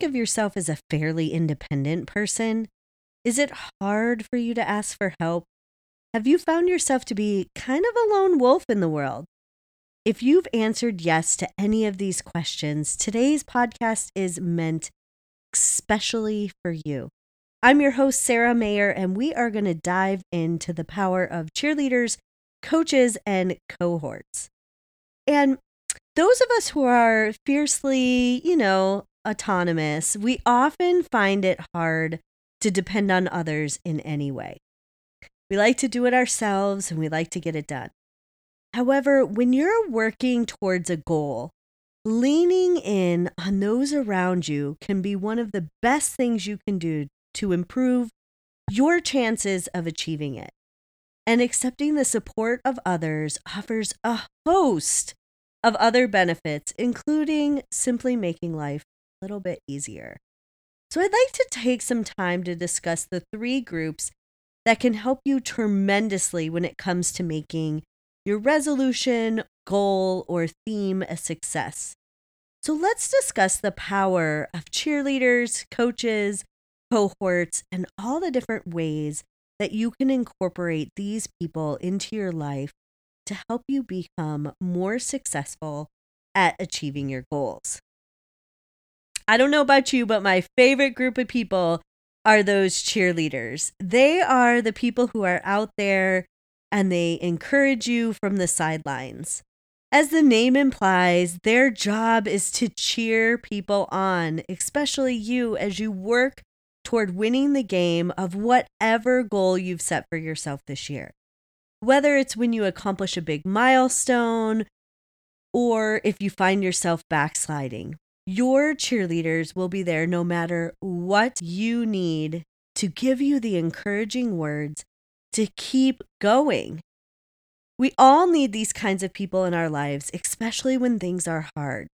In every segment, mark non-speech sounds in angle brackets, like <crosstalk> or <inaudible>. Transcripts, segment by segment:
Think of yourself as a fairly independent person? Is it hard for you to ask for help? Have you found yourself to be kind of a lone wolf in the world? If you've answered yes to any of these questions, today's podcast is meant especially for you. I'm your host, Sara Mayer, and we are going to dive into the power of cheerleaders, coaches, and cohorts. And those of us who are fiercely, you know, autonomous, we often find it hard to depend on others in any way. We like to do it ourselves and we like to get it done. However, when you're working towards a goal, leaning in on those around you can be one of the best things you can do to improve your chances of achieving it. And accepting the support of others offers a host of other benefits, including simply making life little bit easier. So, I'd like to take some time to discuss the three groups that can help you tremendously when it comes to making your resolution, goal, or theme a success. So, let's discuss the power of cheerleaders, coaches, cohorts, and all the different ways that you can incorporate these people into your life to help you become more successful at achieving your goals. I don't know about you, but my favorite group of people are those cheerleaders. They are the people who are out there and they encourage you from the sidelines. As the name implies, their job is to cheer people on, especially you, as you work toward winning the game of whatever goal you've set for yourself this year. Whether it's when you accomplish a big milestone or if you find yourself backsliding, your cheerleaders will be there no matter what you need to give you the encouraging words to keep going. We all need these kinds of people in our lives, especially when things are hard.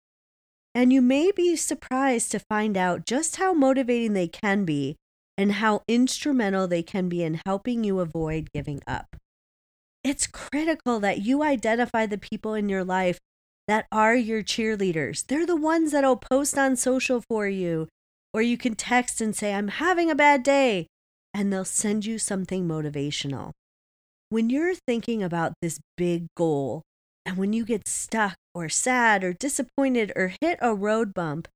And you may be surprised to find out just how motivating they can be and how instrumental they can be in helping you avoid giving up. It's critical that you identify the people in your life that are your cheerleaders. They're the ones that'll post on social for you, or you can text and say, I'm having a bad day, and they'll send you something motivational. When you're thinking about this big goal, and when you get stuck or sad or disappointed or hit a road bump,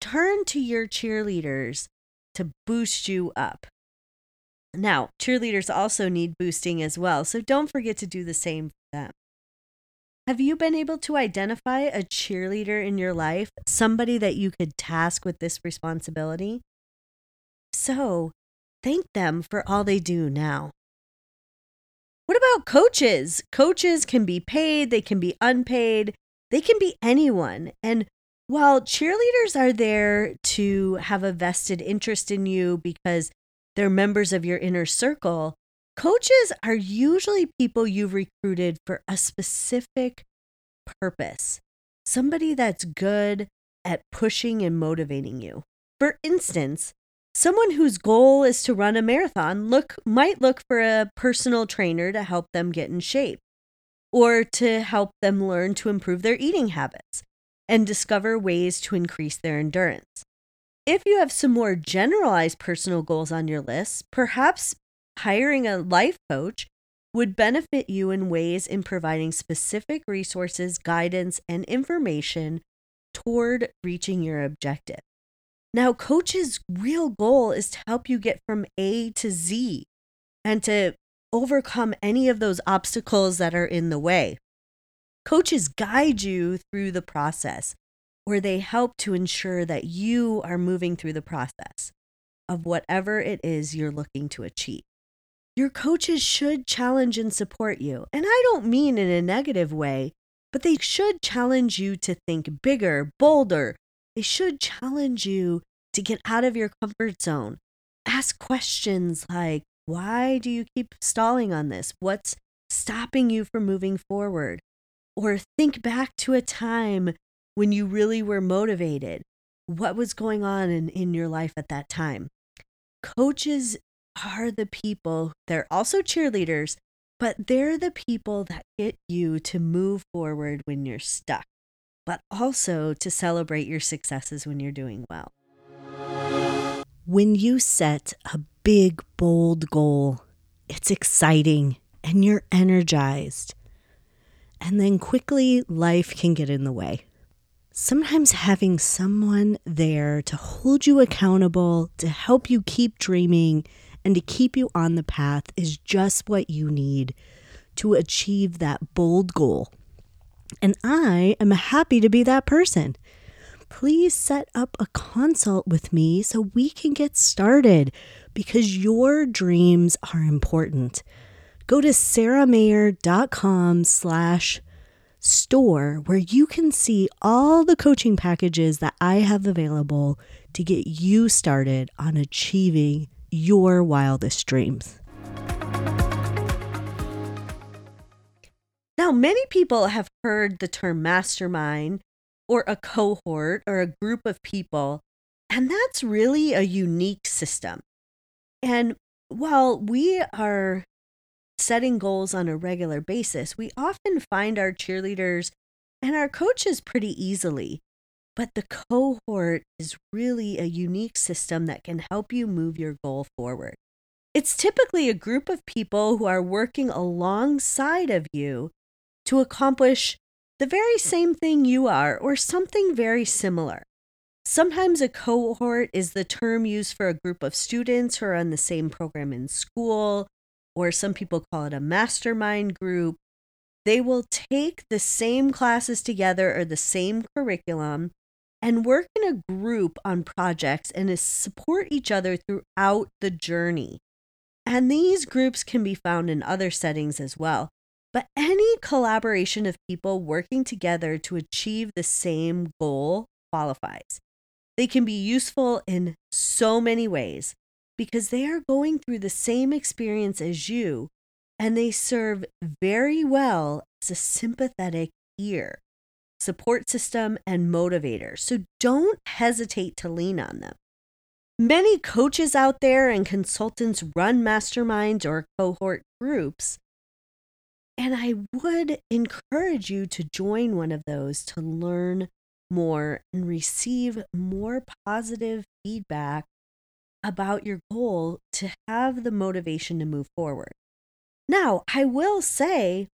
turn to your cheerleaders to boost you up. Now, cheerleaders also need boosting as well, so don't forget to do the same for them. Have you been able to identify a cheerleader in your life, somebody that you could task with this responsibility? So, thank them for all they do now. What about coaches? Coaches can be paid, they can be unpaid, they can be anyone. And while cheerleaders are there to have a vested interest in you because they're members of your inner circle, Coaches are usually people you've recruited for a specific purpose, somebody that's good at pushing and motivating you. For instance, someone whose goal is to run a marathon look might look for a personal trainer to help them get in shape or to help them learn to improve their eating habits and discover ways to increase their endurance. If you have some more generalized personal goals on your list, perhaps hiring a life coach would benefit you in ways in providing specific resources, guidance, and information toward reaching your objective. Now, coach's real goal is to help you get from A to Z and to overcome any of those obstacles that are in the way. Coaches guide you through the process, where they help to ensure that you are moving through the process of whatever it is you're looking to achieve. Your coaches should challenge and support you. And I don't mean in a negative way, but they should challenge you to think bigger, bolder. They should challenge you to get out of your comfort zone, Ask questions like, why do you keep stalling on this? What's stopping you from moving forward? Or think back to a time when you really were motivated. What was going on in, in your life at that time? Coaches are the people, they're also cheerleaders, but they're the people that get you to move forward when you're stuck, but also to celebrate your successes when you're doing well. When you set a big, bold goal, it's exciting and you're energized. And then quickly, life can get in the way. Sometimes having someone there to hold you accountable, to help you keep dreaming, and to keep you on the path is just what you need to achieve that bold goal. And I am happy to be that person. Please set up a consult with me so we can get started because your dreams are important. Go to saramayer.com slash store where you can see all the coaching packages that I have available to get you started on achieving your wildest dreams. Now, many people have heard the term mastermind or a cohort or a group of people, and that's really a unique system. And while we are setting goals on a regular basis, we often find our cheerleaders and our coaches pretty easily. But the cohort is really a unique system that can help you move your goal forward. It's typically a group of people who are working alongside of you to accomplish the very same thing you are or something very similar. Sometimes a cohort is the term used for a group of students who are on the same program in school, or some people call it a mastermind group. They will take the same classes together or the same curriculum and work in a group on projects and support each other throughout the journey. And these groups can be found in other settings as well. But any collaboration of people working together to achieve the same goal qualifies. They can be useful in so many ways because they are going through the same experience as you and they serve very well as a sympathetic ear support system, and motivator. So don't hesitate to lean on them. Many coaches out there and consultants run masterminds or cohort groups. And I would encourage you to join one of those to learn more and receive more positive feedback about your goal to have the motivation to move forward. Now, I will say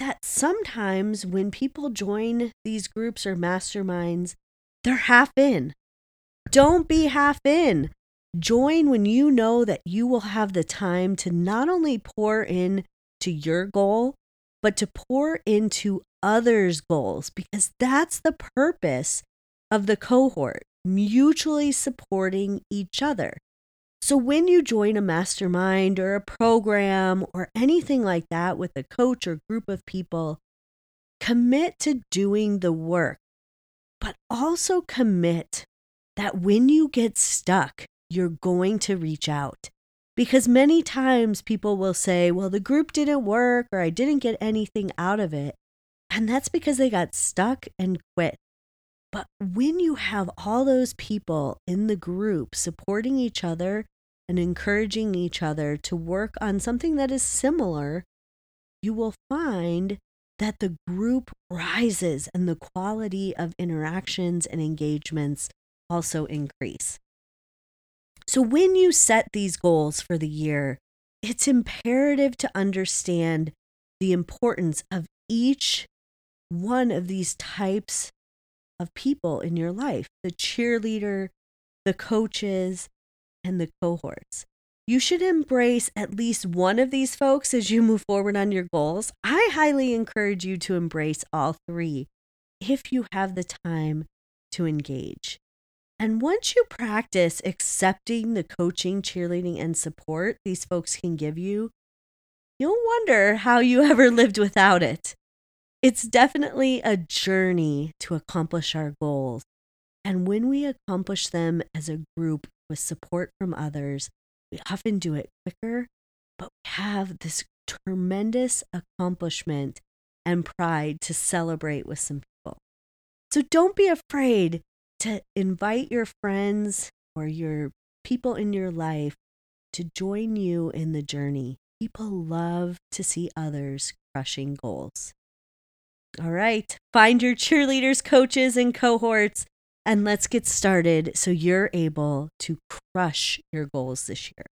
that sometimes when people join these groups or masterminds, they're half in. Don't be half in. Join when you know that you will have the time to not only pour in to your goal, but to pour into others' goals because that's the purpose of the cohort, mutually supporting each other. So, when you join a mastermind or a program or anything like that with a coach or group of people, commit to doing the work, but also commit that when you get stuck, you're going to reach out. Because many times people will say, well, the group didn't work or I didn't get anything out of it. And that's because they got stuck and quit. But when you have all those people in the group supporting each other and encouraging each other to work on something that is similar, you will find that the group rises and the quality of interactions and engagements also increase. So, when you set these goals for the year, it's imperative to understand the importance of each one of these types of people in your life the cheerleader, the coaches, and the cohorts. You should embrace at least one of these folks as you move forward on your goals. I highly encourage you to embrace all three if you have the time to engage. And once you practice accepting the coaching, cheerleading, and support these folks can give you, you'll wonder how you <laughs> ever lived without it. It's definitely a journey to accomplish our goals. And when we accomplish them as a group with support from others, We often do it quicker, but we have this tremendous accomplishment and pride to celebrate with some people. So don't be afraid to invite your friends or your people in your life to join you in the journey. People love to see others crushing goals. All right, find your cheerleaders, coaches, and cohorts, and let's get started so you're able to crush your goals this year.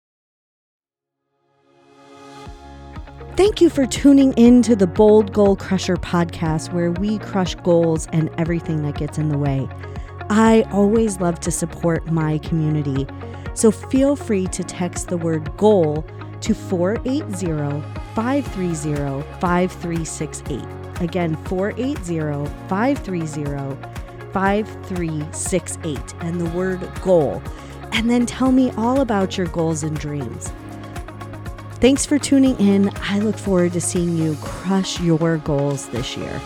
Thank you for tuning in to the Bold Goal Crusher podcast, where we crush goals and everything that gets in the way. I always love to support my community, so feel free to text the word goal to 480 530 5368. Again, 480 530 5368 and the word goal. And then tell me all about your goals and dreams. Thanks for tuning in. I look forward to seeing you crush your goals this year.